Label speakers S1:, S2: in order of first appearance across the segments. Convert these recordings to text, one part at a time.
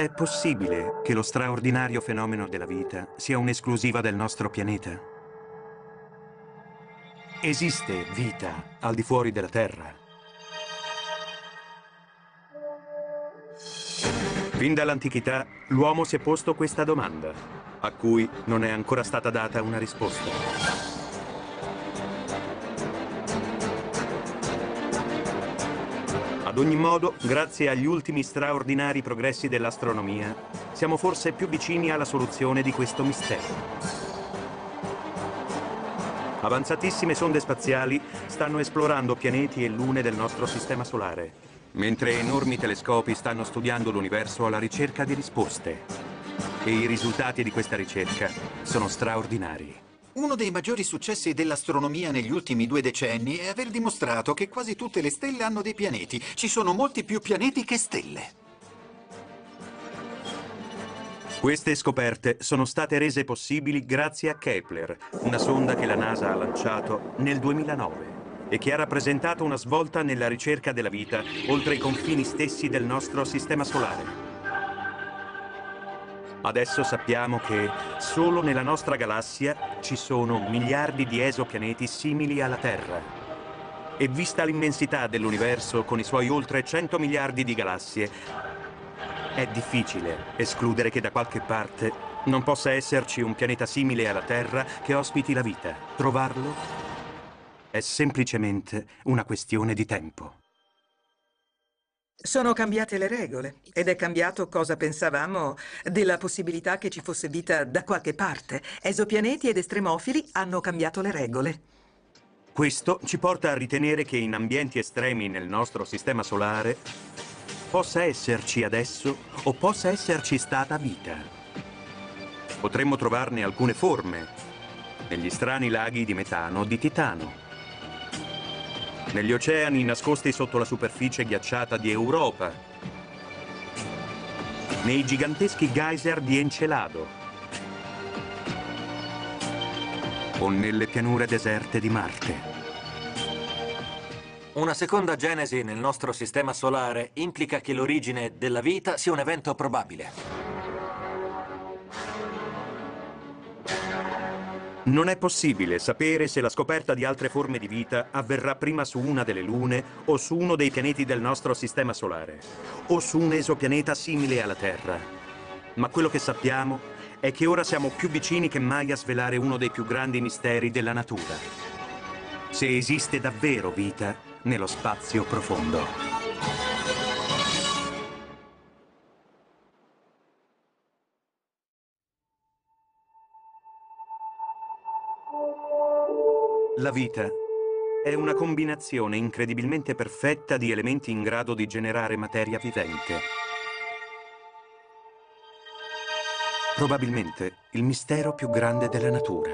S1: È possibile che lo straordinario fenomeno della vita sia un'esclusiva del nostro pianeta? Esiste vita al di fuori della Terra? Fin dall'antichità l'uomo si è posto questa domanda, a cui non è ancora stata data una risposta. Ad ogni modo, grazie agli ultimi straordinari progressi dell'astronomia, siamo forse più vicini alla soluzione di questo mistero. Avanzatissime sonde spaziali stanno esplorando pianeti e lune del nostro sistema solare, mentre enormi telescopi stanno studiando l'universo alla ricerca di risposte. E i risultati di questa ricerca sono straordinari.
S2: Uno dei maggiori successi dell'astronomia negli ultimi due decenni è aver dimostrato che quasi tutte le stelle hanno dei pianeti. Ci sono molti più pianeti che stelle.
S1: Queste scoperte sono state rese possibili grazie a Kepler, una sonda che la NASA ha lanciato nel 2009 e che ha rappresentato una svolta nella ricerca della vita oltre i confini stessi del nostro sistema solare. Adesso sappiamo che solo nella nostra galassia ci sono miliardi di esopianeti simili alla Terra. E vista l'immensità dell'universo con i suoi oltre 100 miliardi di galassie, è difficile escludere che da qualche parte non possa esserci un pianeta simile alla Terra che ospiti la vita. Trovarlo è semplicemente una questione di tempo.
S3: Sono cambiate le regole ed è cambiato cosa pensavamo della possibilità che ci fosse vita da qualche parte. Esopianeti ed estremofili hanno cambiato le regole.
S1: Questo ci porta a ritenere che in ambienti estremi nel nostro sistema solare possa esserci adesso o possa esserci stata vita. Potremmo trovarne alcune forme negli strani laghi di metano di titano negli oceani nascosti sotto la superficie ghiacciata di Europa, nei giganteschi geyser di Encelado o nelle pianure deserte di Marte.
S4: Una seconda genesi nel nostro sistema solare implica che l'origine della vita sia un evento probabile.
S1: Non è possibile sapere se la scoperta di altre forme di vita avverrà prima su una delle lune o su uno dei pianeti del nostro sistema solare, o su un esopianeta simile alla Terra. Ma quello che sappiamo è che ora siamo più vicini che mai a svelare uno dei più grandi misteri della natura. Se esiste davvero vita nello spazio profondo. La vita è una combinazione incredibilmente perfetta di elementi in grado di generare materia vivente. Probabilmente il mistero più grande della natura.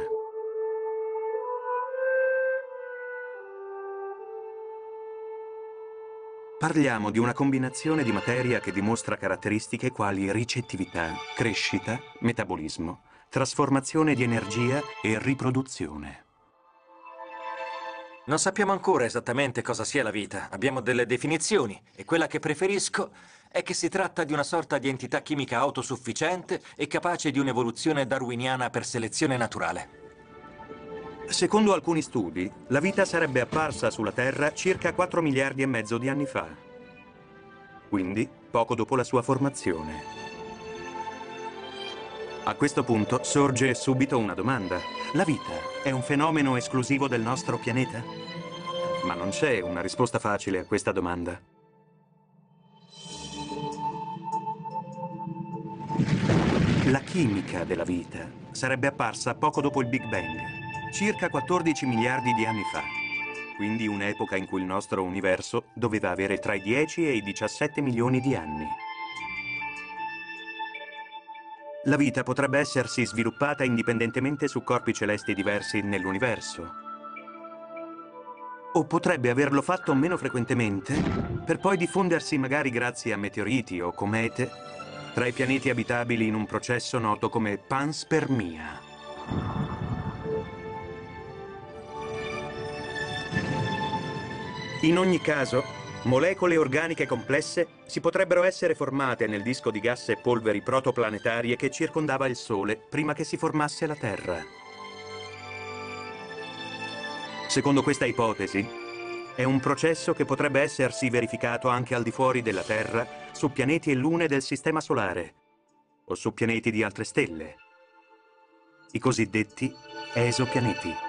S1: Parliamo di una combinazione di materia che dimostra caratteristiche quali ricettività, crescita, metabolismo, trasformazione di energia e riproduzione.
S4: Non sappiamo ancora esattamente cosa sia la vita. Abbiamo delle definizioni e quella che preferisco è che si tratta di una sorta di entità chimica autosufficiente e capace di un'evoluzione darwiniana per selezione naturale.
S1: Secondo alcuni studi, la vita sarebbe apparsa sulla Terra circa 4 miliardi e mezzo di anni fa. Quindi poco dopo la sua formazione. A questo punto sorge subito una domanda. La vita è un fenomeno esclusivo del nostro pianeta? Ma non c'è una risposta facile a questa domanda. La chimica della vita sarebbe apparsa poco dopo il Big Bang, circa 14 miliardi di anni fa. Quindi un'epoca in cui il nostro universo doveva avere tra i 10 e i 17 milioni di anni. La vita potrebbe essersi sviluppata indipendentemente su corpi celesti diversi nell'universo. O potrebbe averlo fatto meno frequentemente, per poi diffondersi magari grazie a meteoriti o comete tra i pianeti abitabili in un processo noto come panspermia. In ogni caso, Molecole organiche complesse si potrebbero essere formate nel disco di gas e polveri protoplanetarie che circondava il Sole prima che si formasse la Terra. Secondo questa ipotesi, è un processo che potrebbe essersi verificato anche al di fuori della Terra, su pianeti e lune del Sistema Solare, o su pianeti di altre stelle, i cosiddetti esopianeti.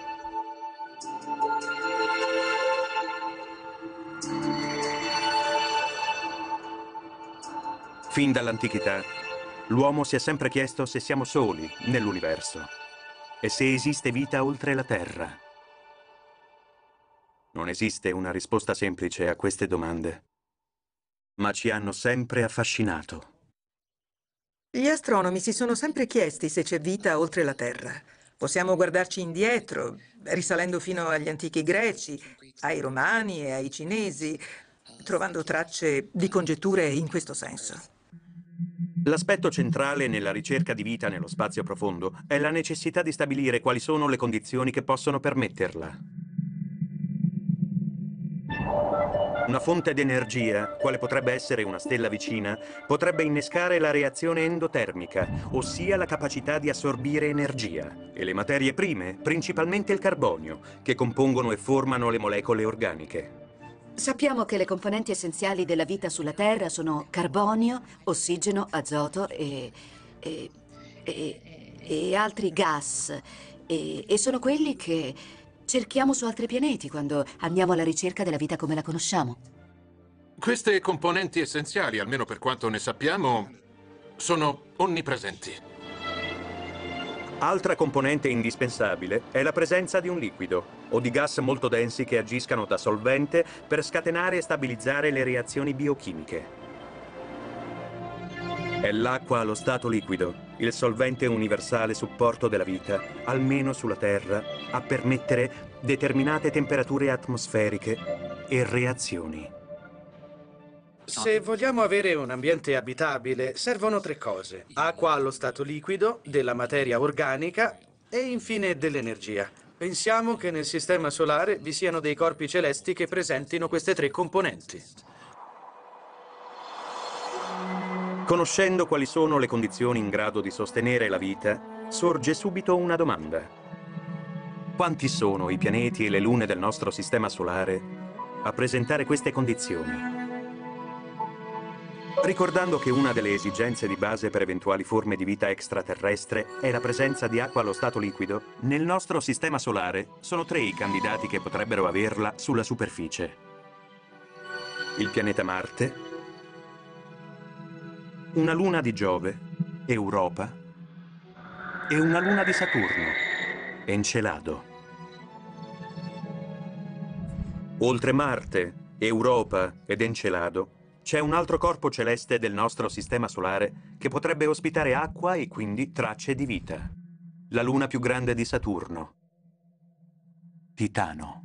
S1: Fin dall'antichità, l'uomo si è sempre chiesto se siamo soli nell'universo e se esiste vita oltre la Terra. Non esiste una risposta semplice a queste domande, ma ci hanno sempre affascinato.
S3: Gli astronomi si sono sempre chiesti se c'è vita oltre la Terra. Possiamo guardarci indietro, risalendo fino agli antichi greci, ai romani e ai cinesi, trovando tracce di congetture in questo senso.
S1: L'aspetto centrale nella ricerca di vita nello spazio profondo è la necessità di stabilire quali sono le condizioni che possono permetterla. Una fonte di energia, quale potrebbe essere una stella vicina, potrebbe innescare la reazione endotermica, ossia la capacità di assorbire energia, e le materie prime, principalmente il carbonio, che compongono e formano le molecole organiche.
S5: Sappiamo che le componenti essenziali della vita sulla Terra sono carbonio, ossigeno, azoto e, e, e, e altri gas. E, sono quelli che cerchiamo su altri pianeti quando andiamo alla ricerca della vita come la conosciamo.
S6: Queste componenti essenziali, almeno per quanto ne sappiamo, sono onnipresenti.
S1: Altra componente indispensabile è la presenza di un liquido o di gas molto densi che agiscano da solvente per scatenare e stabilizzare le reazioni biochimiche. È l'acqua allo stato liquido, il solvente universale supporto della vita, almeno sulla Terra, a permettere determinate temperature atmosferiche e reazioni.
S7: Se vogliamo avere un ambiente abitabile, servono tre cose. Acqua allo stato liquido, della materia organica e infine dell'energia. Pensiamo che nel Sistema Solare vi siano dei corpi celesti che presentino queste tre componenti.
S1: Conoscendo quali sono le condizioni in grado di sostenere la vita, sorge subito una domanda. Quanti sono i pianeti e le lune del nostro Sistema Solare a presentare queste condizioni? Ricordando che una delle esigenze di base per eventuali forme di vita extraterrestre è la presenza di acqua allo stato liquido, nel nostro sistema solare sono tre i candidati che potrebbero averla sulla superficie. Il pianeta Marte, una luna di Giove, Europa, e una luna di Saturno, Encelado. Oltre Marte, Europa ed Encelado, c'è un altro corpo celeste del nostro sistema solare che potrebbe ospitare acqua e quindi tracce di vita. La luna più grande di Saturno. Titano.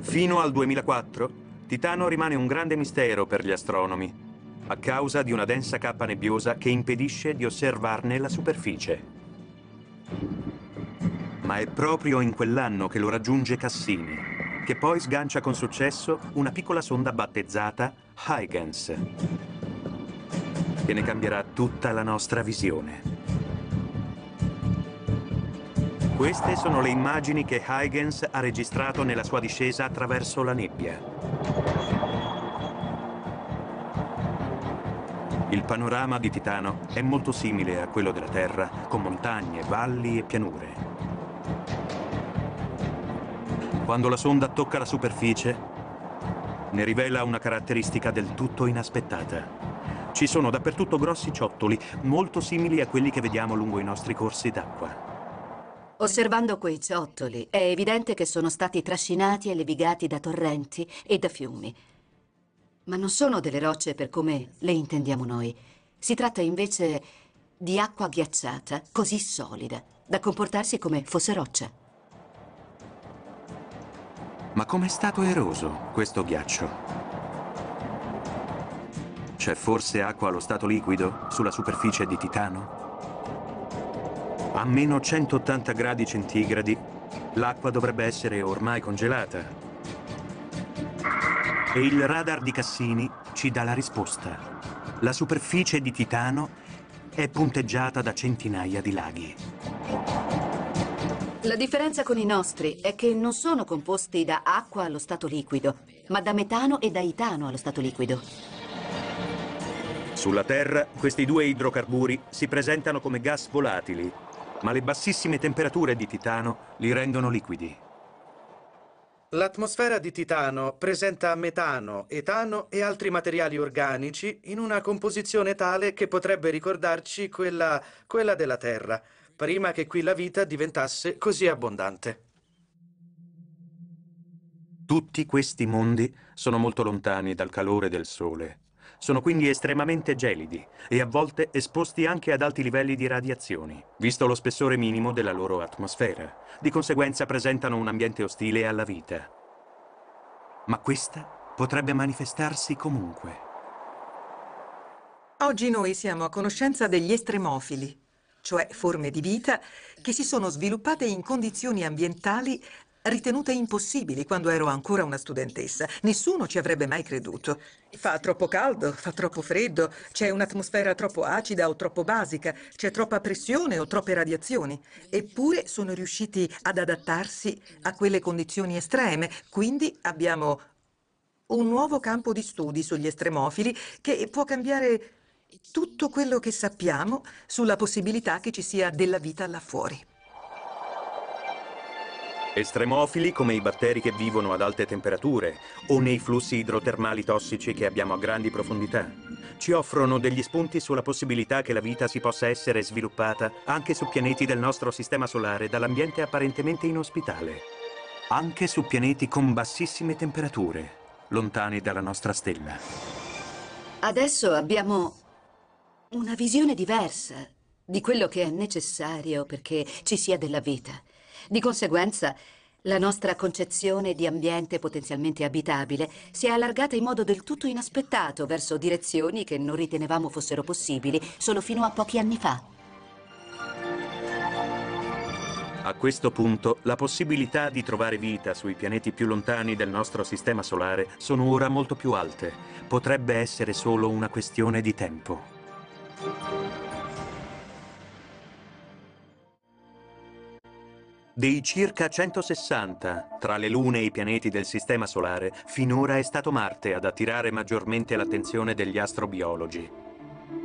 S1: Fino al 2004, Titano rimane un grande mistero per gli astronomi, a causa di una densa cappa nebbiosa che impedisce di osservarne la superficie. Ma è proprio in quell'anno che lo raggiunge Cassini, che poi sgancia con successo una piccola sonda battezzata Huygens, che ne cambierà tutta la nostra visione. Queste sono le immagini che Huygens ha registrato nella sua discesa attraverso la nebbia. Il panorama di Titano è molto simile a quello della Terra, con montagne, valli e pianure. Quando la sonda tocca la superficie, ne rivela una caratteristica del tutto inaspettata. Ci sono dappertutto grossi ciottoli, molto simili a quelli che vediamo lungo i nostri corsi d'acqua.
S5: Osservando quei ciottoli, è evidente che sono stati trascinati e levigati da torrenti e da fiumi. Ma non sono delle rocce per come le intendiamo noi. Si tratta invece di acqua ghiacciata, così solida, da comportarsi come fosse roccia.
S1: Ma com'è stato eroso questo ghiaccio? C'è forse acqua allo stato liquido sulla superficie di Titano? A meno 180 gradi centigradi l'acqua dovrebbe essere ormai congelata. E il radar di Cassini ci dà la risposta. La superficie di Titano è punteggiata da centinaia di laghi.
S5: La differenza con i nostri è che non sono composti da acqua allo stato liquido, ma da metano e da itano allo stato liquido.
S1: Sulla Terra questi due idrocarburi si presentano come gas volatili, ma le bassissime temperature di Titano li rendono liquidi.
S7: L'atmosfera di Titano presenta metano, etano e altri materiali organici in una composizione tale che potrebbe ricordarci quella, quella della Terra, prima che qui la vita diventasse così abbondante.
S1: Tutti questi mondi sono molto lontani dal calore del Sole. Sono quindi estremamente gelidi e a volte esposti anche ad alti livelli di radiazioni, visto lo spessore minimo della loro atmosfera. Di conseguenza presentano un ambiente ostile alla vita. Ma questa potrebbe manifestarsi comunque.
S3: Oggi noi siamo a conoscenza degli estremofili, cioè forme di vita che si sono sviluppate in condizioni ambientali ritenute impossibili quando ero ancora una studentessa. Nessuno ci avrebbe mai creduto. Fa troppo caldo, fa troppo freddo, c'è un'atmosfera troppo acida o troppo basica, c'è troppa pressione o troppe radiazioni. Eppure sono riusciti ad adattarsi a quelle condizioni estreme. Quindi abbiamo un nuovo campo di studi sugli estremofili che può cambiare tutto quello che sappiamo sulla possibilità che ci sia della vita là fuori.
S1: Estremofili come i batteri che vivono ad alte temperature o nei flussi idrotermali tossici che abbiamo a grandi profondità. Ci offrono degli spunti sulla possibilità che la vita si possa essere sviluppata anche su pianeti del nostro sistema solare dall'ambiente apparentemente inospitale. Anche su pianeti con bassissime temperature, lontani dalla nostra stella.
S5: Adesso abbiamo una visione diversa di quello che è necessario perché ci sia della vita. Di conseguenza, la nostra concezione di ambiente potenzialmente abitabile si è allargata in modo del tutto inaspettato verso direzioni che non ritenevamo fossero possibili solo fino a pochi anni fa.
S1: A questo punto, la possibilità di trovare vita sui pianeti più lontani del nostro sistema solare sono ora molto più alte. Potrebbe essere solo una questione di tempo. Dei circa 160 tra le lune e i pianeti del Sistema Solare, finora è stato Marte ad attirare maggiormente l'attenzione degli astrobiologi.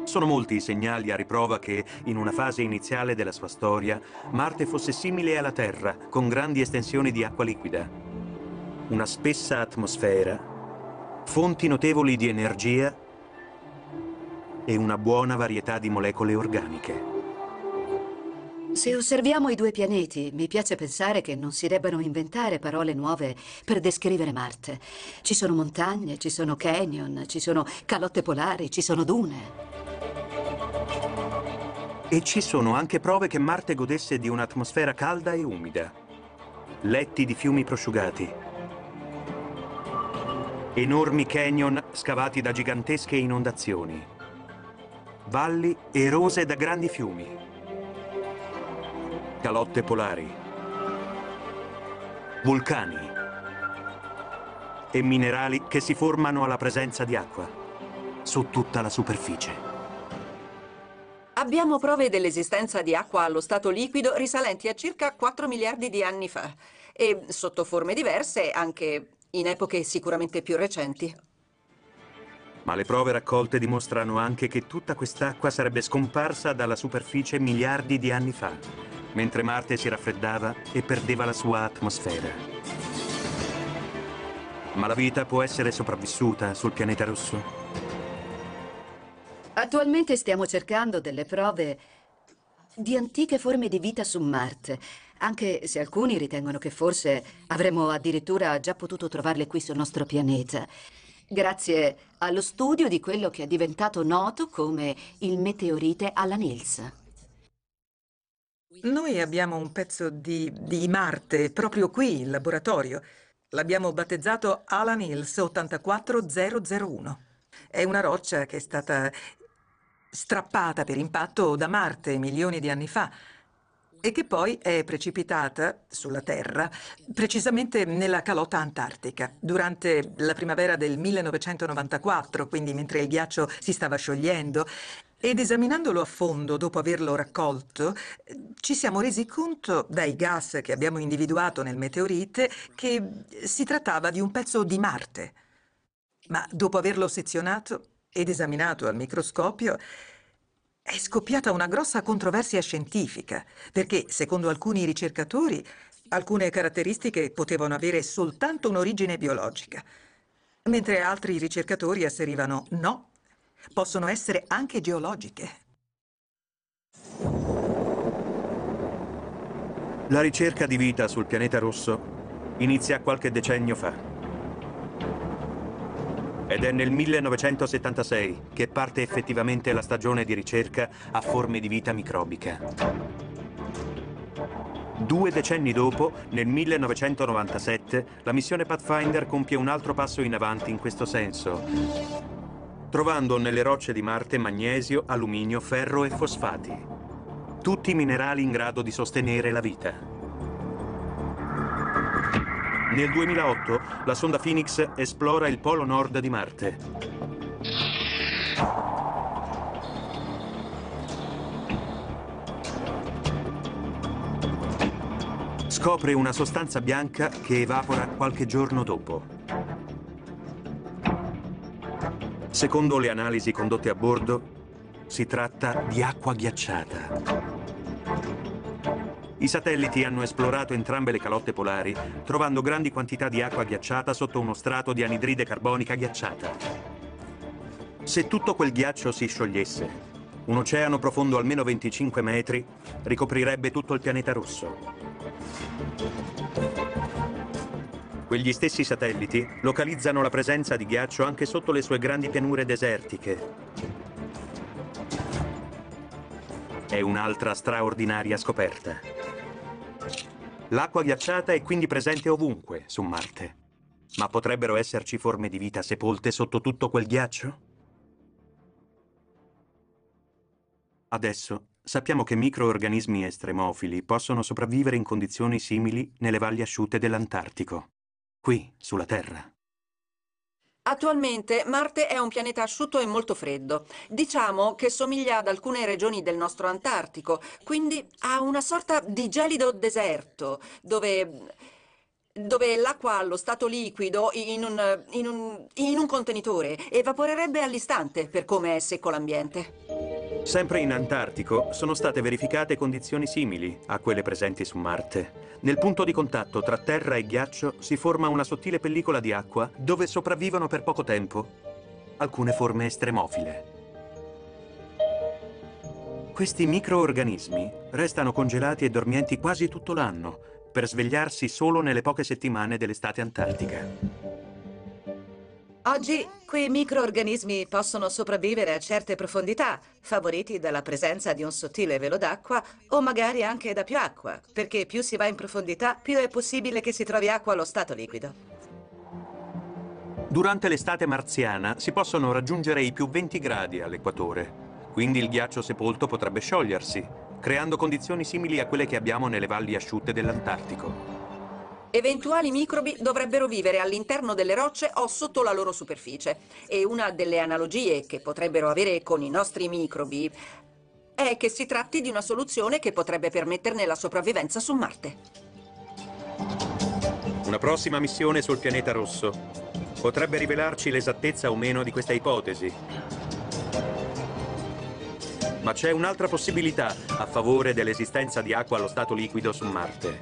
S1: Sono molti i segnali a riprova che, in una fase iniziale della sua storia, Marte fosse simile alla Terra, con grandi estensioni di acqua liquida, una spessa atmosfera, fonti notevoli di energia e una buona varietà di molecole organiche.
S5: Se osserviamo i due pianeti, mi piace pensare che non si debbano inventare parole nuove per descrivere Marte. Ci sono montagne, ci sono canyon, ci sono calotte polari, ci sono dune.
S1: E ci sono anche prove che Marte godesse di un'atmosfera calda e umida. Letti di fiumi prosciugati. Enormi canyon scavati da gigantesche inondazioni. Valli erose da grandi fiumi calotte polari, vulcani e minerali che si formano alla presenza di acqua su tutta la superficie.
S8: Abbiamo prove dell'esistenza di acqua allo stato liquido risalenti a circa 4 miliardi di anni fa e sotto forme diverse anche in epoche sicuramente più recenti.
S1: Ma le prove raccolte dimostrano anche che tutta quest'acqua sarebbe scomparsa dalla superficie miliardi di anni fa mentre Marte si raffreddava e perdeva la sua atmosfera. Ma la vita può essere sopravvissuta sul pianeta rosso?
S5: Attualmente stiamo cercando delle prove di antiche forme di vita su Marte, anche se alcuni ritengono che forse avremmo addirittura già potuto trovarle qui sul nostro pianeta, grazie allo studio di quello che è diventato noto come il meteorite Alla-Nils.
S3: Noi abbiamo un pezzo di, di Marte proprio qui in laboratorio. L'abbiamo battezzato Alan Hills 84001. È una roccia che è stata strappata per impatto da Marte milioni di anni fa. e che poi è precipitata sulla Terra, precisamente nella calotta antartica, durante la primavera del 1994, quindi mentre il ghiaccio si stava sciogliendo. Ed esaminandolo a fondo, dopo averlo raccolto, ci siamo resi conto, dai gas che abbiamo individuato nel meteorite, che si trattava di un pezzo di Marte. Ma dopo averlo sezionato ed esaminato al microscopio, è scoppiata una grossa controversia scientifica, perché, secondo alcuni ricercatori, alcune caratteristiche potevano avere soltanto un'origine biologica, mentre altri ricercatori asserivano no, possono essere anche geologiche.
S1: La ricerca di vita sul pianeta rosso inizia qualche decennio fa. Ed è nel 1976 che parte effettivamente la stagione di ricerca a forme di vita microbica. Due decenni dopo, nel 1997, la missione Pathfinder compie un altro passo in avanti in questo senso, trovando nelle rocce di Marte magnesio, alluminio, ferro e fosfati. Tutti minerali in grado di sostenere la vita. Nel 2008 la sonda Phoenix esplora il polo nord di Marte. Scopre una sostanza bianca che evapora qualche giorno dopo. Secondo le analisi condotte a bordo, si tratta di acqua ghiacciata. I satelliti hanno esplorato entrambe le calotte polari, trovando grandi quantità di acqua ghiacciata sotto uno strato di anidride carbonica ghiacciata. Se tutto quel ghiaccio si sciogliesse, un oceano profondo almeno 25 metri ricoprirebbe tutto il pianeta rosso. Quegli stessi satelliti localizzano la presenza di ghiaccio anche sotto le sue grandi pianure desertiche. È un'altra straordinaria scoperta. L'acqua ghiacciata è quindi presente ovunque su Marte. Ma potrebbero esserci forme di vita sepolte sotto tutto quel ghiaccio? Adesso sappiamo che microorganismi estremofili possono sopravvivere in condizioni simili nelle valli asciute dell'Antartico, qui sulla Terra.
S8: Attualmente Marte è un pianeta asciutto e molto freddo. Diciamo che somiglia ad alcune regioni del nostro Antartico, quindi ha una sorta di gelido deserto, dove dove l'acqua allo stato liquido in un, in, un, in un, contenitore evaporerebbe all'istante per come è secco l'ambiente.
S1: Sempre in Antartico sono state verificate condizioni simili a quelle presenti su Marte. Nel punto di contatto tra terra e ghiaccio si forma una sottile pellicola di acqua dove sopravvivono per poco tempo alcune forme estremofile. Questi microorganismi restano congelati e dormienti quasi tutto l'anno, per svegliarsi solo nelle poche settimane dell'estate antartica.
S9: Oggi quei microorganismi possono sopravvivere a certe profondità, favoriti dalla presenza di un sottile velo d'acqua o magari anche da più acqua, perché più si va in profondità, più è possibile che si trovi acqua allo stato liquido.
S1: Durante l'estate marziana si possono raggiungere i più 20 gradi all'equatore, quindi il ghiaccio sepolto potrebbe sciogliersi, creando condizioni simili a quelle che abbiamo nelle valli asciutte dell'Antartico.
S8: Eventuali microbi dovrebbero vivere all'interno delle rocce o sotto la loro superficie. E una delle analogie che potrebbero avere con i nostri microbi è che si tratti di una soluzione che potrebbe permetterne la sopravvivenza su Marte.
S1: Una prossima missione sul pianeta rosso potrebbe rivelarci l'esattezza o meno di questa ipotesi. Ma c'è un'altra possibilità a favore dell'esistenza di acqua allo stato liquido su Marte.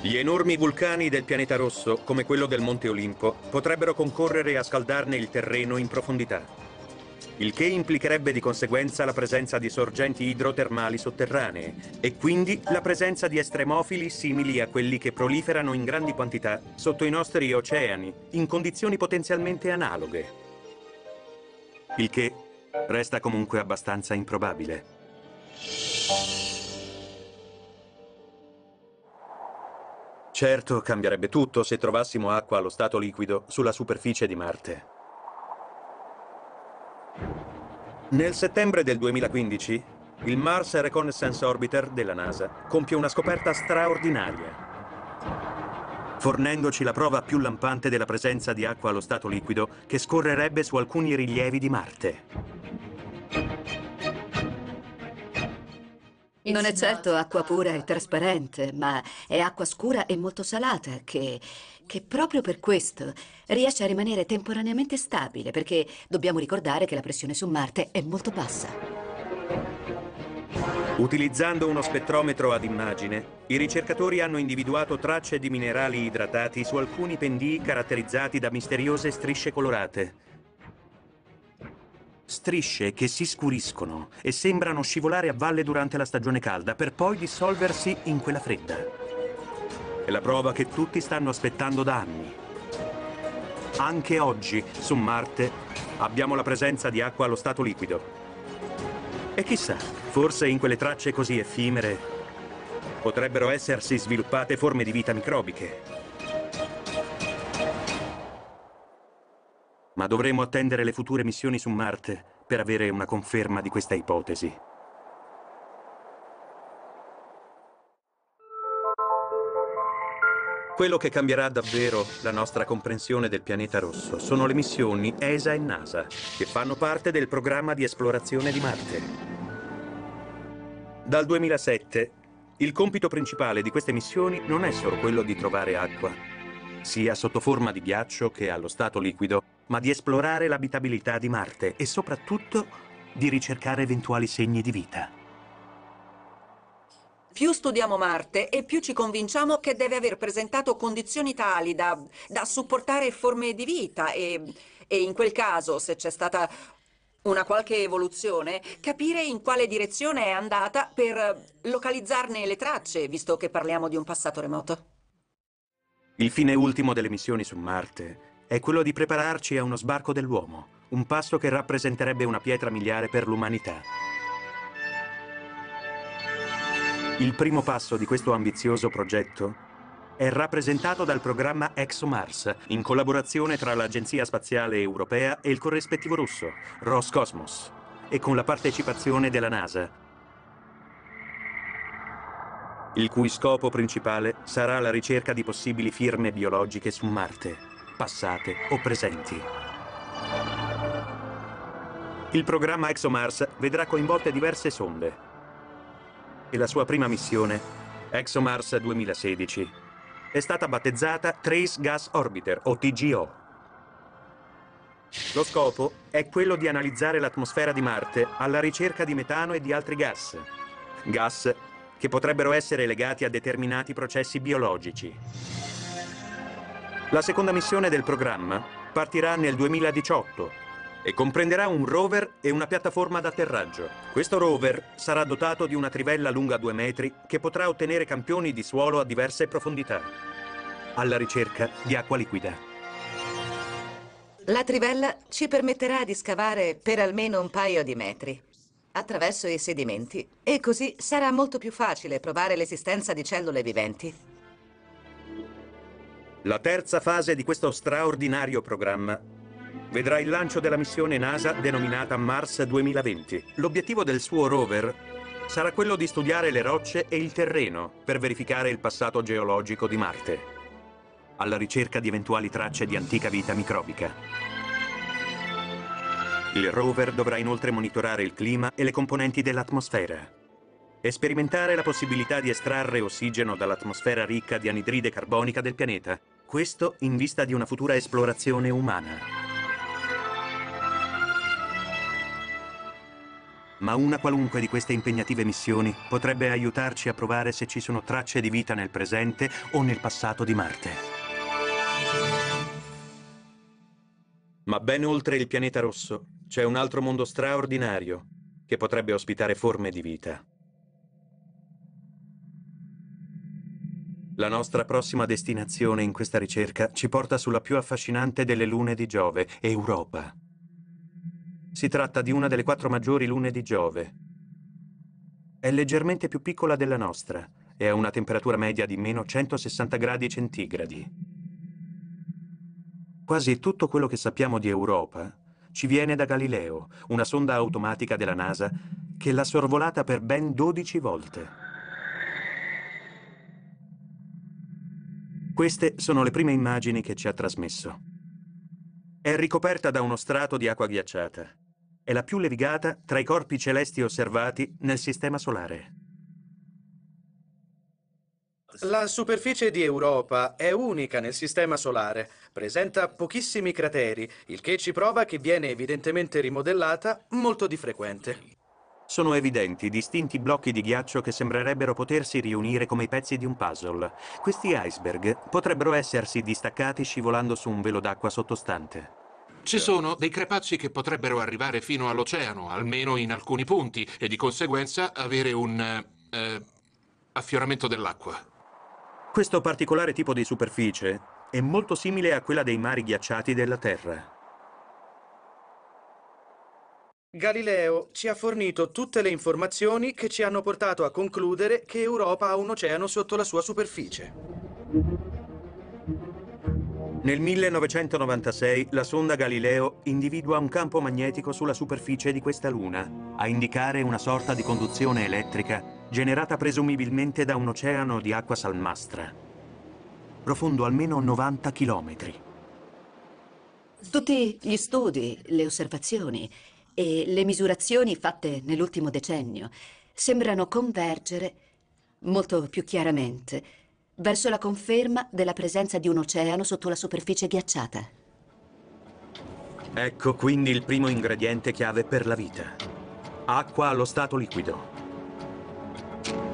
S1: Gli enormi vulcani del pianeta rosso, come quello del Monte Olimpo, potrebbero concorrere a scaldarne il terreno in profondità, il che implicherebbe di conseguenza la presenza di sorgenti idrotermali sotterranee e quindi la presenza di estremofili simili a quelli che proliferano in grandi quantità sotto i nostri oceani, in condizioni potenzialmente analoghe il che resta comunque abbastanza improbabile. Certo, cambierebbe tutto se trovassimo acqua allo stato liquido sulla superficie di Marte. Nel settembre del 2015, il Mars Reconnaissance Orbiter della NASA compie una scoperta straordinaria, fornendoci la prova più lampante della presenza di acqua allo stato liquido che scorrerebbe su alcuni rilievi di Marte.
S5: Non è certo acqua pura e trasparente, ma è acqua scura e molto salata che, che proprio per questo riesce a rimanere temporaneamente stabile, perché dobbiamo ricordare che la pressione su Marte è molto bassa.
S1: Utilizzando uno spettrometro ad immagine, i ricercatori hanno individuato tracce di minerali idratati su alcuni pendii caratterizzati da misteriose strisce colorate. Strisce che si scuriscono e sembrano scivolare a valle durante la stagione calda per poi dissolversi in quella fredda. È la prova che tutti stanno aspettando da anni. Anche oggi, su Marte, abbiamo la presenza di acqua allo stato liquido. E chissà, forse in quelle tracce così effimere potrebbero essersi sviluppate forme di vita microbiche. Ma dovremo attendere le future missioni su Marte per avere una conferma di questa ipotesi. Quello che cambierà davvero la nostra comprensione del pianeta rosso sono le missioni ESA e NASA, che fanno parte del programma di esplorazione di Marte. Dal 2007, il compito principale di queste missioni non è solo quello di trovare acqua, sia sotto forma di ghiaccio che allo stato liquido, ma di esplorare l'abitabilità di Marte e soprattutto di ricercare eventuali segni di vita.
S8: Più studiamo Marte e più ci convinciamo che deve aver presentato condizioni tali da, da supportare forme di vita e, e in quel caso, se c'è stata una qualche evoluzione, capire in quale direzione è andata per localizzarne le tracce, visto che parliamo di un passato remoto.
S1: Il fine ultimo delle missioni su Marte è quello di prepararci a uno sbarco dell'uomo, un passo che rappresenterebbe una pietra miliare per l'umanità. Il primo passo di questo ambizioso progetto è rappresentato dal programma ExoMars, in collaborazione tra l'Agenzia Spaziale Europea e il corrispettivo russo, Roscosmos, e con la partecipazione della NASA, il cui scopo principale sarà la ricerca di possibili firme biologiche su Marte passate o presenti. Il programma ExoMars vedrà coinvolte diverse sonde e la sua prima missione, ExoMars 2016, è stata battezzata Trace Gas Orbiter, o TGO. Lo scopo è quello di analizzare l'atmosfera di Marte alla ricerca di metano e di altri gas. Gas che potrebbero essere legati a determinati processi biologici. La seconda missione del programma partirà nel 2018 e comprenderà un rover e una piattaforma d'atterraggio. Questo rover sarà dotato di una trivella lunga 2 metri che potrà ottenere campioni di suolo a diverse profondità, alla ricerca di acqua liquida.
S9: La trivella ci permetterà di scavare per almeno un paio di metri attraverso i sedimenti e così sarà molto più facile provare l'esistenza di cellule viventi.
S1: La terza fase di questo straordinario programma vedrà il lancio della missione NASA denominata Mars 2020. L'obiettivo del suo rover sarà quello di studiare le rocce e il terreno per verificare il passato geologico di Marte, alla ricerca di eventuali tracce di antica vita microbica. Il rover dovrà inoltre monitorare il clima e le componenti dell'atmosfera e sperimentare la possibilità di estrarre ossigeno dall'atmosfera ricca di anidride carbonica del pianeta, questo in vista di una futura esplorazione umana. Ma una qualunque di queste impegnative missioni potrebbe aiutarci a provare se ci sono tracce di vita nel presente o nel passato di Marte. Ma ben oltre il pianeta rosso c'è un altro mondo straordinario che potrebbe ospitare forme di vita. La nostra prossima destinazione in questa ricerca ci porta sulla più affascinante delle lune di Giove, Europa. Si tratta di una delle quattro maggiori lune di Giove. È leggermente più piccola della nostra e ha una temperatura media di meno 160 gradi centigradi. Quasi tutto quello che sappiamo di Europa ci viene da Galileo, una sonda automatica della NASA che l'ha sorvolata per ben 12 volte. Queste sono le prime immagini che ci ha trasmesso. È ricoperta da uno strato di acqua ghiacciata. È la più levigata tra i corpi celesti osservati nel Sistema Solare.
S7: La superficie di Europa è unica nel Sistema Solare, presenta pochissimi crateri, il che ci prova che viene evidentemente rimodellata molto di frequente.
S1: Sono evidenti distinti blocchi di ghiaccio che sembrerebbero potersi riunire come i pezzi di un puzzle. Questi iceberg potrebbero essersi distaccati scivolando su un velo d'acqua sottostante.
S6: Ci sono dei crepacci che potrebbero arrivare fino all'oceano, almeno in alcuni punti, e di conseguenza avere un eh, affioramento dell'acqua.
S1: Questo particolare tipo di superficie è molto simile a quella dei mari ghiacciati della Terra.
S7: Galileo ci ha fornito tutte le informazioni che ci hanno portato a concludere che Europa ha un oceano sotto la sua superficie.
S1: Nel 1996 la sonda Galileo individua un campo magnetico sulla superficie di questa luna, a indicare una sorta di conduzione elettrica generata presumibilmente da un oceano di acqua salmastra, profondo almeno 90 chilometri.
S5: Tutti gli studi, le osservazioni e le misurazioni fatte nell'ultimo decennio sembrano convergere molto più chiaramente verso la conferma della presenza di un oceano sotto la superficie ghiacciata.
S1: Ecco quindi il primo ingrediente chiave per la vita. Acqua allo stato liquido.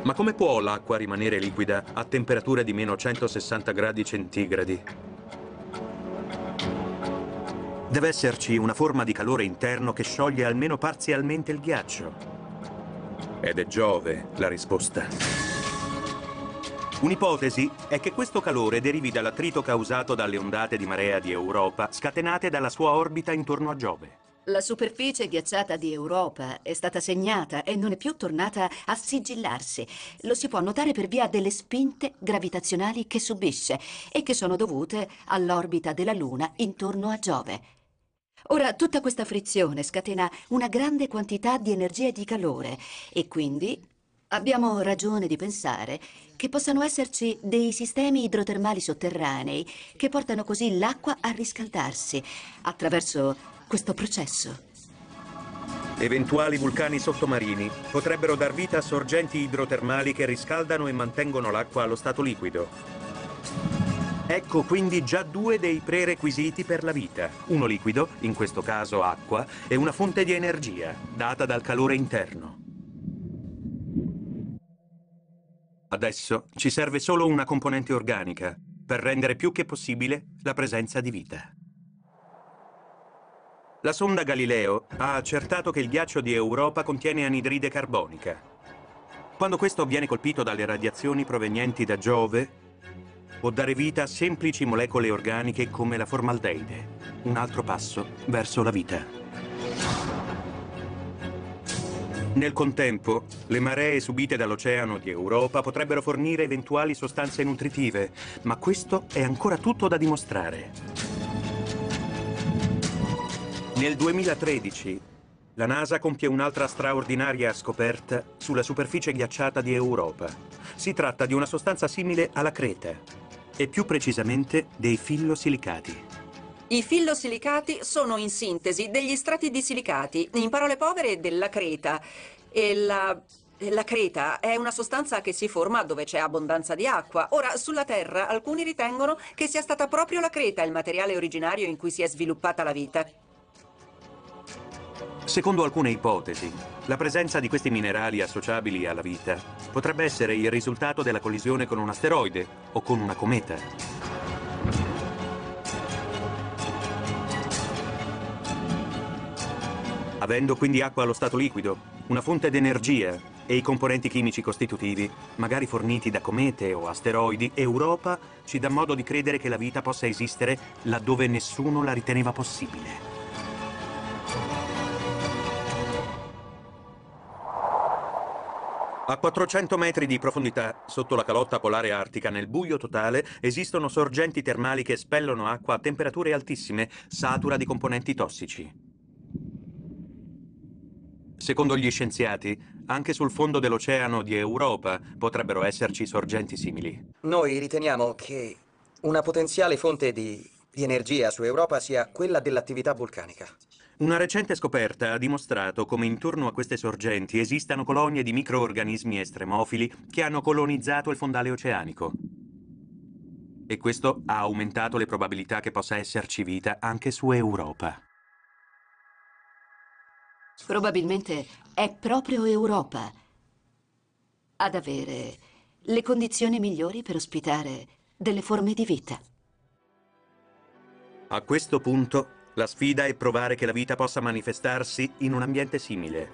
S1: Ma come può l'acqua rimanere liquida a temperatura di meno 160 gradi centigradi? Deve esserci una forma di calore interno che scioglie almeno parzialmente il ghiaccio. Ed è Giove la risposta. Un'ipotesi è che questo calore derivi dall'attrito causato dalle ondate di marea di Europa scatenate dalla sua orbita intorno a Giove.
S5: La superficie ghiacciata di Europa è stata segnata e non è più tornata a sigillarsi. Lo si può notare per via delle spinte gravitazionali che subisce e che sono dovute all'orbita della Luna intorno a Giove. Ora, tutta questa frizione scatena una grande quantità di energia e di calore e quindi abbiamo ragione di pensare che possano esserci dei sistemi idrotermali sotterranei che portano così l'acqua a riscaldarsi attraverso questo processo.
S1: Eventuali vulcani sottomarini potrebbero dar vita a sorgenti idrotermali che riscaldano e mantengono l'acqua allo stato liquido. Ecco quindi già due dei prerequisiti per la vita. Uno liquido, in questo caso acqua, e una fonte di energia, data dal calore interno. Adesso ci serve solo una componente organica per rendere più che possibile la presenza di vita. La sonda Galileo ha accertato che il ghiaccio di Europa contiene anidride carbonica. Quando questo viene colpito dalle radiazioni provenienti da Giove, può dare vita a semplici molecole organiche come la formaldeide, un altro passo verso la vita. Nel contempo, le maree subite dall'oceano di Europa potrebbero fornire eventuali sostanze nutritive, ma questo è ancora tutto da dimostrare. Nel 2013 la NASA compie un'altra straordinaria scoperta sulla superficie ghiacciata di Europa. Si tratta di una sostanza simile alla creta e più precisamente dei fillosilicati.
S8: I fillosilicati sono in sintesi degli strati di silicati, in parole povere della creta. E la la creta è una sostanza che si forma dove c'è abbondanza di acqua. Ora, sulla Terra, alcuni ritengono che sia stata proprio la creta il materiale originario in cui si è sviluppata la vita.
S1: Secondo alcune ipotesi, la presenza di questi minerali associabili alla vita potrebbe essere il risultato della collisione con un asteroide o con una cometa. Avendo quindi acqua allo stato liquido, una fonte d'energia e i componenti chimici costitutivi, magari forniti da comete o asteroidi, Europa ci dà modo di credere che la vita possa esistere laddove nessuno la riteneva possibile. A 400 metri di profondità, sotto la calotta polare artica, nel buio totale, esistono sorgenti termali che espellono acqua a temperature altissime, satura di componenti tossici. Secondo gli scienziati, anche sul fondo dell'oceano di Europa potrebbero esserci sorgenti simili.
S10: Noi riteniamo che una potenziale fonte di, di energia su Europa sia quella dell'attività vulcanica.
S1: Una recente scoperta ha dimostrato come intorno a queste sorgenti esistano colonie di microorganismi estremofili che hanno colonizzato il fondale oceanico. E questo ha aumentato le probabilità che possa esserci vita anche su Europa.
S5: Probabilmente è proprio Europa ad avere le condizioni migliori per ospitare delle forme di vita.
S1: A questo punto la sfida è provare che la vita possa manifestarsi in un ambiente simile.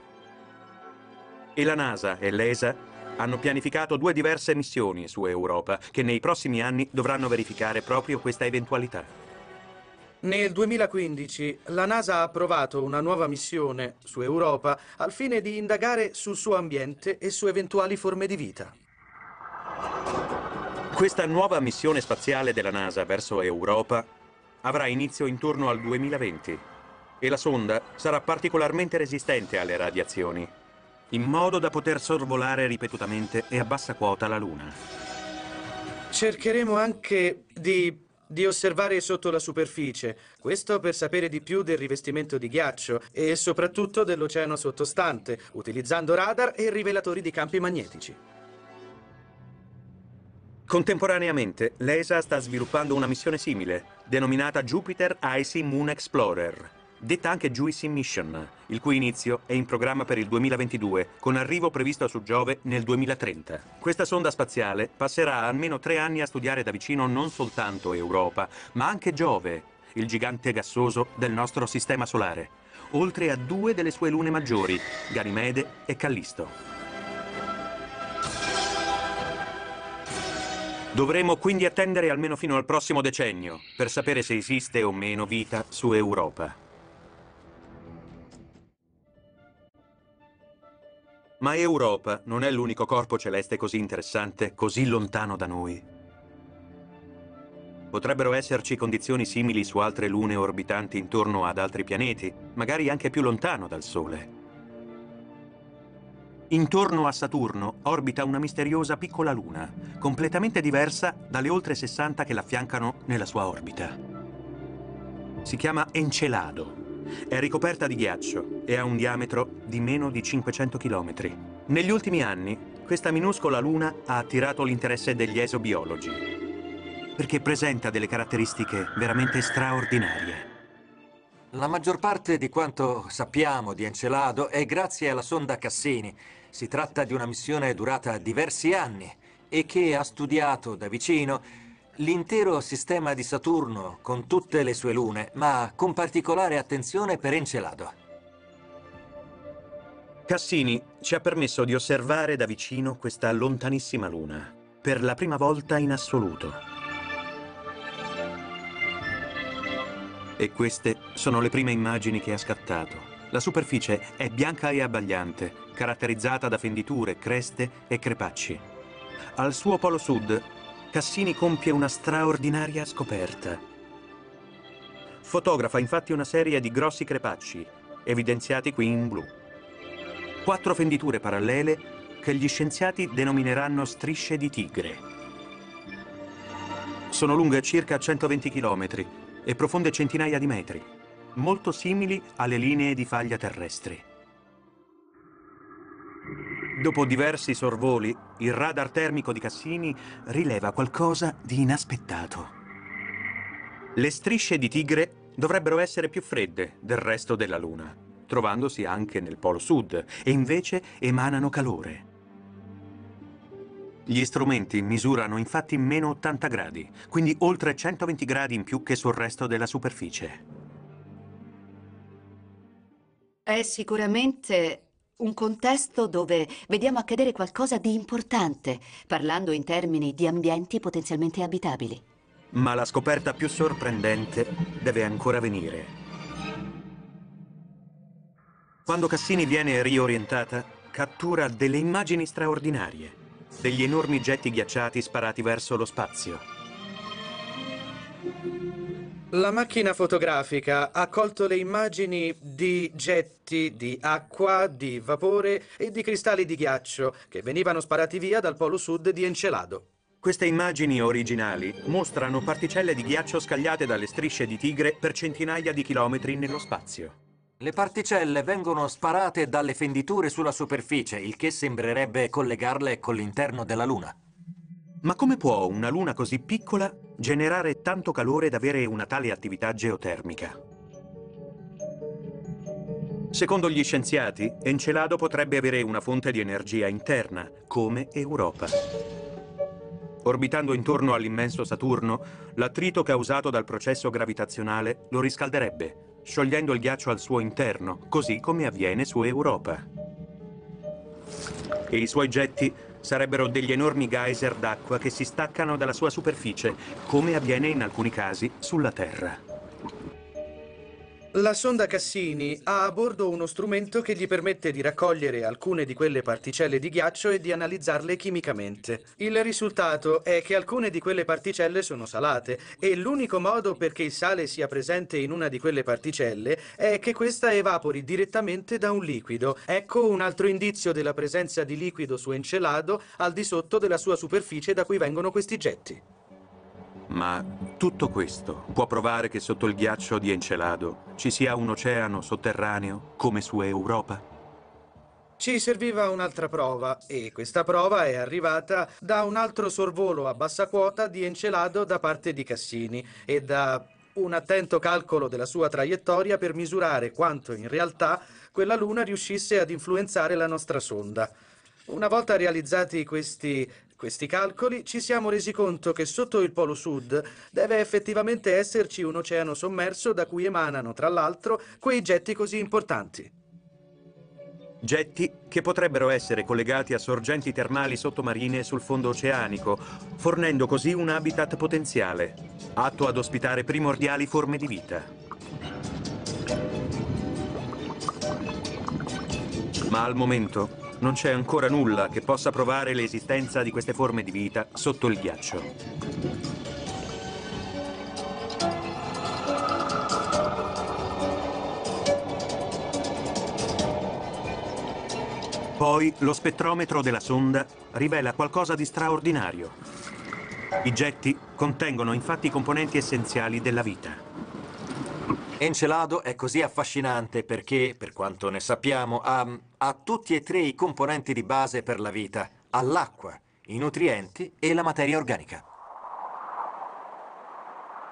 S1: E la NASA e l'ESA hanno pianificato due diverse missioni su Europa che nei prossimi anni dovranno verificare proprio questa eventualità.
S7: Nel 2015 la NASA ha approvato una nuova missione su Europa al fine di indagare sul suo ambiente e su eventuali forme di vita.
S1: Questa nuova missione spaziale della NASA verso Europa avrà inizio intorno al 2020 e la sonda sarà particolarmente resistente alle radiazioni, in modo da poter sorvolare ripetutamente e a bassa quota la Luna.
S7: Cercheremo anche di, di osservare sotto la superficie, questo per sapere di più del rivestimento di ghiaccio e soprattutto dell'oceano sottostante, utilizzando radar e rivelatori di campi magnetici.
S1: Contemporaneamente, l'ESA sta sviluppando una missione simile, denominata Jupiter Icy Moon Explorer, detta anche JUICY Mission, il cui inizio è in programma per il 2022, con arrivo previsto su Giove nel 2030. Questa sonda spaziale passerà almeno tre anni a studiare da vicino non soltanto Europa, ma anche Giove, il gigante gassoso del nostro sistema solare, oltre a due delle sue lune maggiori, Ganimede e Callisto. Dovremo quindi attendere almeno fino al prossimo decennio per sapere se esiste o meno vita su Europa. Ma Europa non è l'unico corpo celeste così interessante, così lontano da noi. Potrebbero esserci condizioni simili su altre lune orbitanti intorno ad altri pianeti, magari anche più lontano dal Sole. Intorno a Saturno orbita una misteriosa piccola luna, completamente diversa dalle oltre 60 che l'affiancano nella sua orbita. Si chiama Encelado. È ricoperta di ghiaccio e ha un diametro di meno di 500 km. Negli ultimi anni, questa minuscola luna ha attirato l'interesse degli esobiologi, perché presenta delle caratteristiche veramente straordinarie.
S4: La maggior parte di quanto sappiamo di Encelado è grazie alla sonda Cassini. Si tratta di una missione durata diversi anni e che ha studiato da vicino l'intero sistema di Saturno con tutte le sue lune, ma con particolare attenzione per Encelado.
S1: Cassini ci ha permesso di osservare da vicino questa lontanissima luna, per la prima volta in assoluto. E queste sono le prime immagini che ha scattato. La superficie è bianca e abbagliante, caratterizzata da fenditure, creste e crepacci. Al suo polo sud, Cassini compie una straordinaria scoperta. Fotografa infatti una serie di grossi crepacci, evidenziati qui in blu. Quattro fenditure parallele che gli scienziati denomineranno strisce di tigre. Sono lunghe circa 120 chilometri e profonde centinaia di metri, molto simili alle linee di faglia terrestri. Dopo diversi sorvoli, il radar termico di Cassini rileva qualcosa di inaspettato. Le strisce di tigre dovrebbero essere più fredde del resto della Luna, trovandosi anche nel polo sud, e invece emanano calore. Gli strumenti misurano infatti meno 80 gradi, quindi oltre 120 gradi in più che sul resto della superficie.
S5: È sicuramente un contesto dove vediamo accadere qualcosa di importante, parlando in termini di ambienti potenzialmente abitabili.
S1: Ma la scoperta più sorprendente deve ancora venire. Quando Cassini viene riorientata, cattura delle immagini straordinarie degli enormi getti ghiacciati sparati verso lo spazio.
S7: La macchina fotografica ha colto le immagini di getti di acqua, di vapore e di cristalli di ghiaccio che venivano sparati via dal polo sud di Encelado.
S1: Queste immagini originali mostrano particelle di ghiaccio scagliate dalle strisce di tigre per centinaia di chilometri nello spazio.
S4: Le particelle vengono sparate dalle fenditure sulla superficie, il che sembrerebbe collegarle con l'interno della Luna.
S1: Ma come può una luna così piccola generare tanto calore da avere una tale attività geotermica? Secondo gli scienziati, Encelado potrebbe avere una fonte di energia interna, come Europa. Orbitando intorno all'immenso Saturno, l'attrito causato dal processo gravitazionale lo riscalderebbe, sciogliendo il ghiaccio al suo interno, così come avviene su Europa. E i suoi getti sarebbero degli enormi geyser d'acqua che si staccano dalla sua superficie, come avviene in alcuni casi sulla Terra.
S7: La sonda Cassini ha a bordo uno strumento che gli permette di raccogliere alcune di quelle particelle di ghiaccio e di analizzarle chimicamente. Il risultato è che alcune di quelle particelle sono salate e l'unico modo perché il sale sia presente in una di quelle particelle è che questa evapori direttamente da un liquido. Ecco un altro indizio della presenza di liquido su Encelado al di sotto della sua superficie da cui vengono questi getti.
S1: Ma tutto questo può provare che sotto il ghiaccio di Encelado ci sia un oceano sotterraneo come su Europa?
S7: Ci serviva un'altra prova e questa prova è arrivata da un altro sorvolo a bassa quota di Encelado da parte di Cassini e da un attento calcolo della sua traiettoria per misurare quanto in realtà quella luna riuscisse ad influenzare la nostra sonda. Una volta realizzati questi questi calcoli ci siamo resi conto che sotto il Polo Sud deve effettivamente esserci un oceano sommerso da cui emanano, tra l'altro, quei getti così importanti.
S1: Getti che potrebbero essere collegati a sorgenti termali sottomarine sul fondo oceanico, fornendo così un habitat potenziale, atto ad ospitare primordiali forme di vita. Ma al momento non c'è ancora nulla che possa provare l'esistenza di queste forme di vita sotto il ghiaccio. Poi lo spettrometro della sonda rivela qualcosa di straordinario. I getti contengono infatti componenti essenziali della vita.
S4: Encelado è così affascinante perché, per quanto ne sappiamo, ha, ha tutti e tre i componenti di base per la vita. Ha l'acqua, i nutrienti e la materia organica.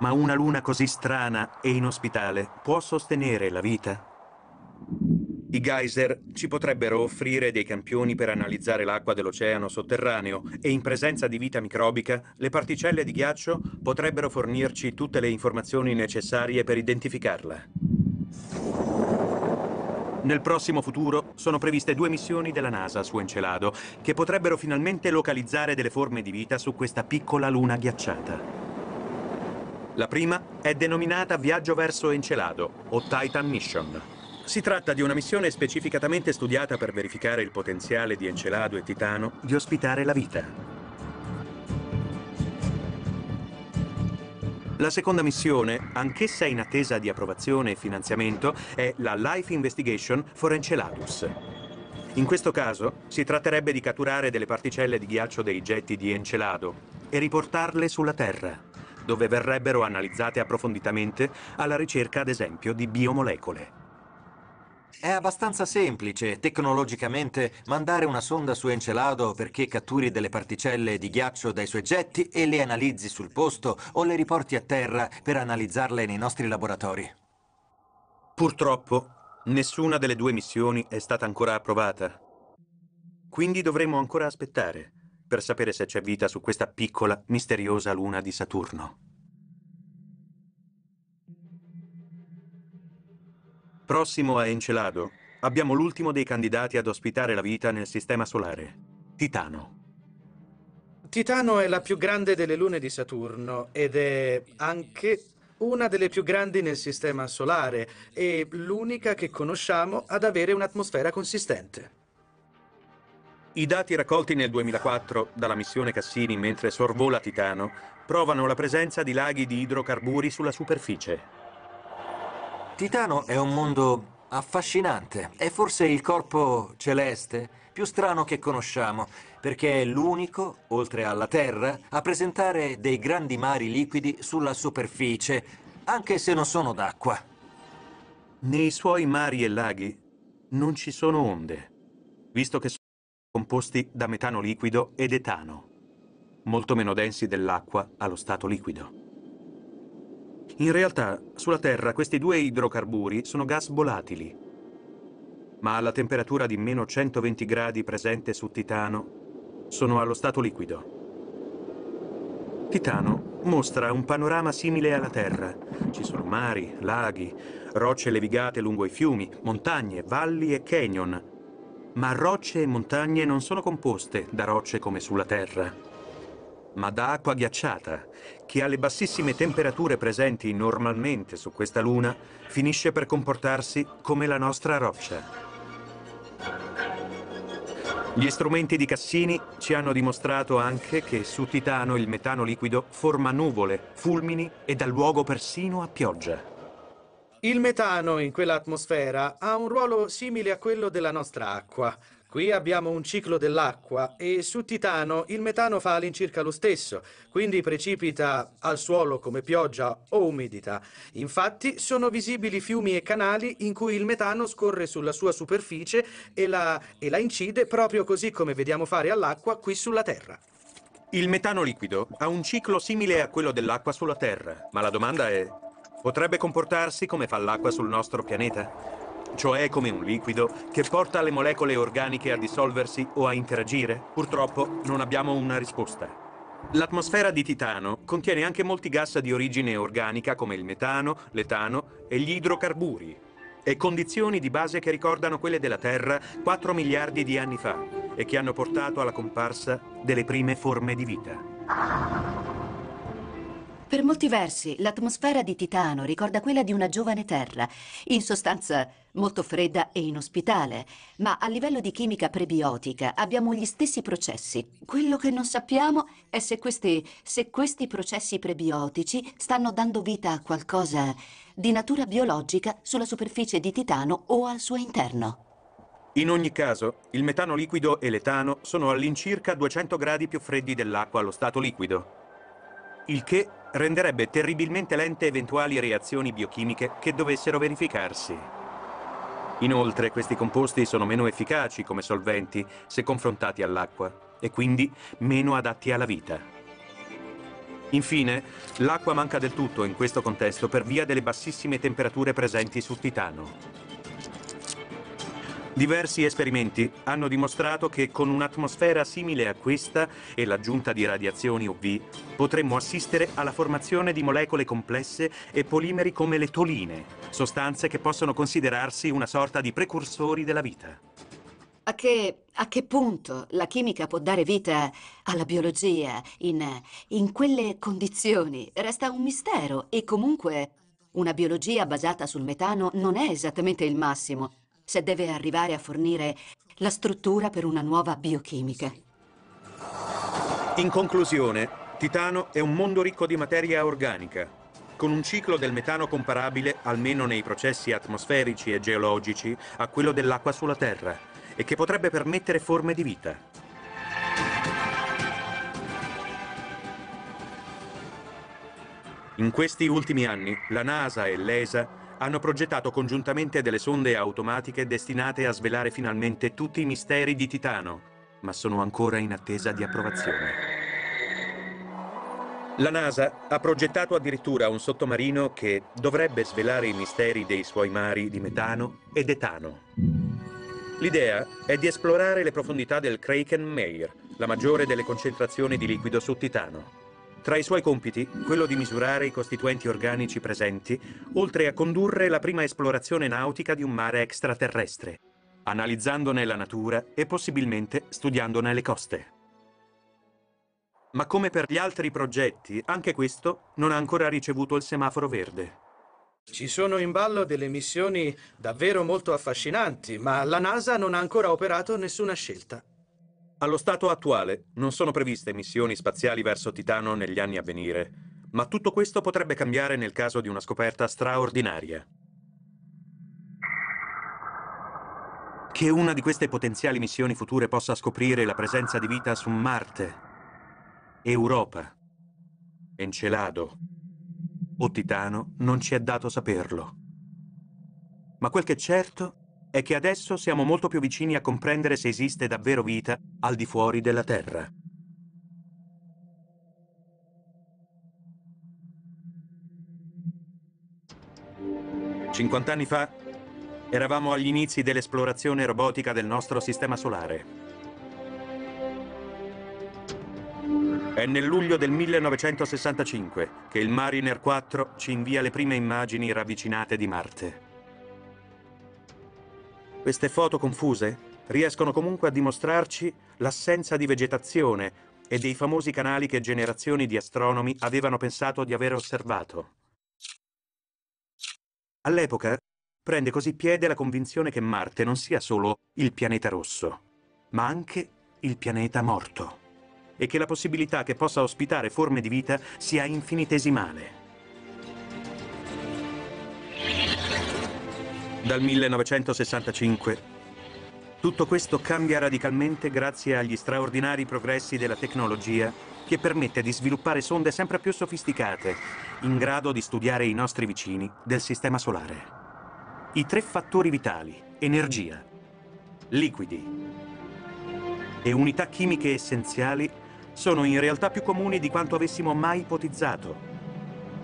S1: Ma una luna così strana e inospitale può sostenere la vita? I geyser ci potrebbero offrire dei campioni per analizzare l'acqua dell'oceano sotterraneo e in presenza di vita microbica le particelle di ghiaccio potrebbero fornirci tutte le informazioni necessarie per identificarla. Nel prossimo futuro sono previste due missioni della NASA su Encelado che potrebbero finalmente localizzare delle forme di vita su questa piccola luna ghiacciata. La prima è denominata Viaggio verso Encelado o Titan Mission. Si tratta di una missione specificatamente studiata per verificare il potenziale di Encelado e Titano di ospitare la vita. La seconda missione, anch'essa in attesa di approvazione e finanziamento, è la Life Investigation for Enceladus. In questo caso si tratterebbe di catturare delle particelle di ghiaccio dei getti di Encelado e riportarle sulla Terra, dove verrebbero analizzate approfonditamente alla ricerca, ad esempio, di biomolecole.
S4: È abbastanza semplice, tecnologicamente, mandare una sonda su Encelado perché catturi delle particelle di ghiaccio dai suoi getti e le analizzi sul posto o le riporti a terra per analizzarle nei nostri laboratori.
S1: Purtroppo, nessuna delle due missioni è stata ancora approvata. Quindi dovremo ancora aspettare per sapere se c'è vita su questa piccola, misteriosa luna di Saturno. Prossimo a Encelado, abbiamo l'ultimo dei candidati ad ospitare la vita nel Sistema Solare, Titano.
S7: Titano è la più grande delle lune di Saturno ed è anche una delle più grandi nel Sistema Solare e l'unica che conosciamo ad avere un'atmosfera consistente.
S1: I dati raccolti nel 2004 dalla missione Cassini mentre sorvola Titano provano la presenza di laghi di idrocarburi sulla superficie.
S4: Titano è un mondo affascinante. È forse il corpo celeste più strano che conosciamo, perché è l'unico, oltre alla Terra, a presentare dei grandi mari liquidi sulla superficie, anche se non sono d'acqua.
S1: Nei suoi mari e laghi non ci sono onde, visto che sono composti da metano liquido ed etano, molto meno densi dell'acqua allo stato liquido. In realtà, sulla Terra questi due idrocarburi sono gas volatili, ma alla temperatura di meno 120 gradi presente su Titano sono allo stato liquido. Titano mostra un panorama simile alla Terra. Ci sono mari, laghi, rocce levigate lungo i fiumi, montagne, valli e canyon. Ma rocce e montagne non sono composte da rocce come sulla Terra ma da acqua ghiacciata, che alle bassissime temperature presenti normalmente su questa luna finisce per comportarsi come la nostra roccia. Gli strumenti di Cassini ci hanno dimostrato anche che su Titano il metano liquido forma nuvole, fulmini e dà luogo persino a pioggia.
S7: Il metano in quell'atmosfera ha un ruolo simile a quello della nostra acqua. Qui abbiamo un ciclo dell'acqua e su Titano il metano fa all'incirca lo stesso, quindi precipita al suolo come pioggia o umidità. Infatti sono visibili fiumi e canali in cui il metano scorre sulla sua superficie e la, e la incide proprio così come vediamo fare all'acqua qui sulla Terra.
S1: Il metano liquido ha un ciclo simile a quello dell'acqua sulla Terra, ma la domanda è, potrebbe comportarsi come fa l'acqua sul nostro pianeta? Cioè come un liquido, che porta le molecole organiche a dissolversi o a interagire? Purtroppo non abbiamo una risposta. L'atmosfera di Titano contiene anche molti gas di origine organica come il metano, l'etano e gli idrocarburi, e condizioni di base che ricordano quelle della Terra 4 miliardi di anni fa e che hanno portato alla comparsa delle prime forme di vita.
S5: Per molti versi, l'atmosfera di Titano ricorda quella di una giovane Terra, in sostanza molto fredda e inospitale, ma a livello di chimica prebiotica abbiamo gli stessi processi. Quello che non sappiamo è se questi, se questi processi prebiotici stanno dando vita a qualcosa di natura biologica sulla superficie di Titano o al suo interno.
S1: In ogni caso, il metano liquido e l'etano sono all'incirca 200 gradi più freddi dell'acqua allo stato liquido, il che renderebbe terribilmente lente eventuali reazioni biochimiche che dovessero verificarsi. Inoltre questi composti sono meno efficaci come solventi se confrontati all'acqua e quindi meno adatti alla vita. Infine, l'acqua manca del tutto in questo contesto per via delle bassissime temperature presenti su Titano. Diversi esperimenti hanno dimostrato che con un'atmosfera simile a questa e l'aggiunta di radiazioni UV potremmo assistere alla formazione di molecole complesse e polimeri come le toline, sostanze che possono considerarsi una sorta di precursori della vita.
S5: A che, a che punto la chimica può dare vita alla biologia in, in quelle condizioni resta un mistero e comunque una biologia basata sul metano non è esattamente il massimo se deve arrivare a fornire la struttura per una nuova biochimica.
S1: In conclusione, Titano è un mondo ricco di materia organica, con un ciclo del metano comparabile, almeno nei processi atmosferici e geologici, a quello dell'acqua sulla Terra, e che potrebbe permettere forme di vita. In questi ultimi anni, la NASA e l'ESA hanno progettato congiuntamente delle sonde automatiche destinate a svelare finalmente tutti i misteri di Titano, ma sono ancora in attesa di approvazione. La NASA ha progettato addirittura un sottomarino che dovrebbe svelare i misteri dei suoi mari di metano ed etano. L'idea è di esplorare le profondità del Kraken Meir, la maggiore delle concentrazioni di liquido su Titano. Tra i suoi compiti, quello di misurare i costituenti organici presenti, oltre a condurre la prima esplorazione nautica di un mare extraterrestre, analizzandone la natura e possibilmente studiandone le coste. Ma come per gli altri progetti, anche questo non ha ancora ricevuto il semaforo verde.
S7: Ci sono in ballo delle missioni davvero molto affascinanti, ma la NASA non ha ancora operato nessuna scelta.
S1: Allo stato attuale non sono previste missioni spaziali verso Titano negli anni a venire, ma tutto questo potrebbe cambiare nel caso di una scoperta straordinaria. Che una di queste potenziali missioni future possa scoprire la presenza di vita su Marte, Europa, Encelado o Titano non ci è dato saperlo. Ma quel che è certo è che adesso siamo molto più vicini a comprendere se esiste davvero vita al di fuori della Terra. Cinquant'anni fa eravamo agli inizi dell'esplorazione robotica del nostro sistema solare. È nel luglio del 1965 che il Mariner 4 ci invia le prime immagini ravvicinate di Marte. Queste foto confuse riescono comunque a dimostrarci l'assenza di vegetazione e dei famosi canali che generazioni di astronomi avevano pensato di aver osservato. All'epoca prende così piede la convinzione che Marte non sia solo il pianeta rosso, ma anche il pianeta morto, e che la possibilità che possa ospitare forme di vita sia infinitesimale. Dal 1965 tutto questo cambia radicalmente grazie agli straordinari progressi della tecnologia che permette di sviluppare sonde sempre più sofisticate, in grado di studiare i nostri vicini del Sistema Solare. I tre fattori vitali, energia, liquidi e unità chimiche essenziali sono in realtà più comuni di quanto avessimo mai ipotizzato.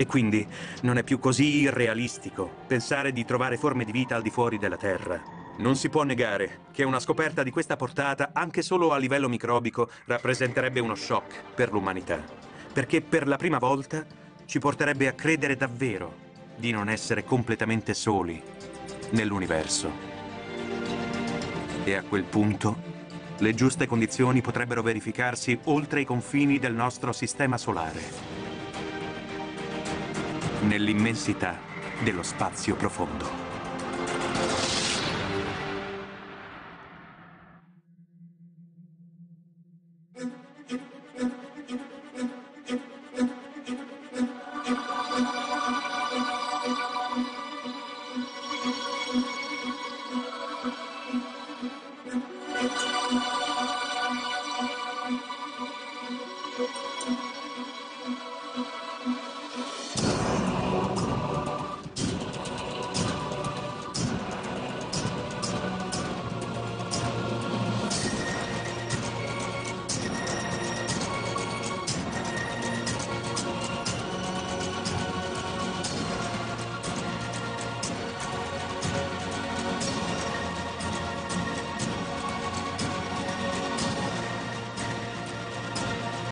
S1: E quindi non è più così irrealistico pensare di trovare forme di vita al di fuori della Terra. Non si può negare che una scoperta di questa portata, anche solo a livello microbico, rappresenterebbe uno shock per l'umanità. Perché per la prima volta ci porterebbe a credere davvero di non essere completamente soli nell'universo. E a quel punto le giuste condizioni potrebbero verificarsi oltre i confini del nostro sistema solare nell'immensità dello spazio profondo.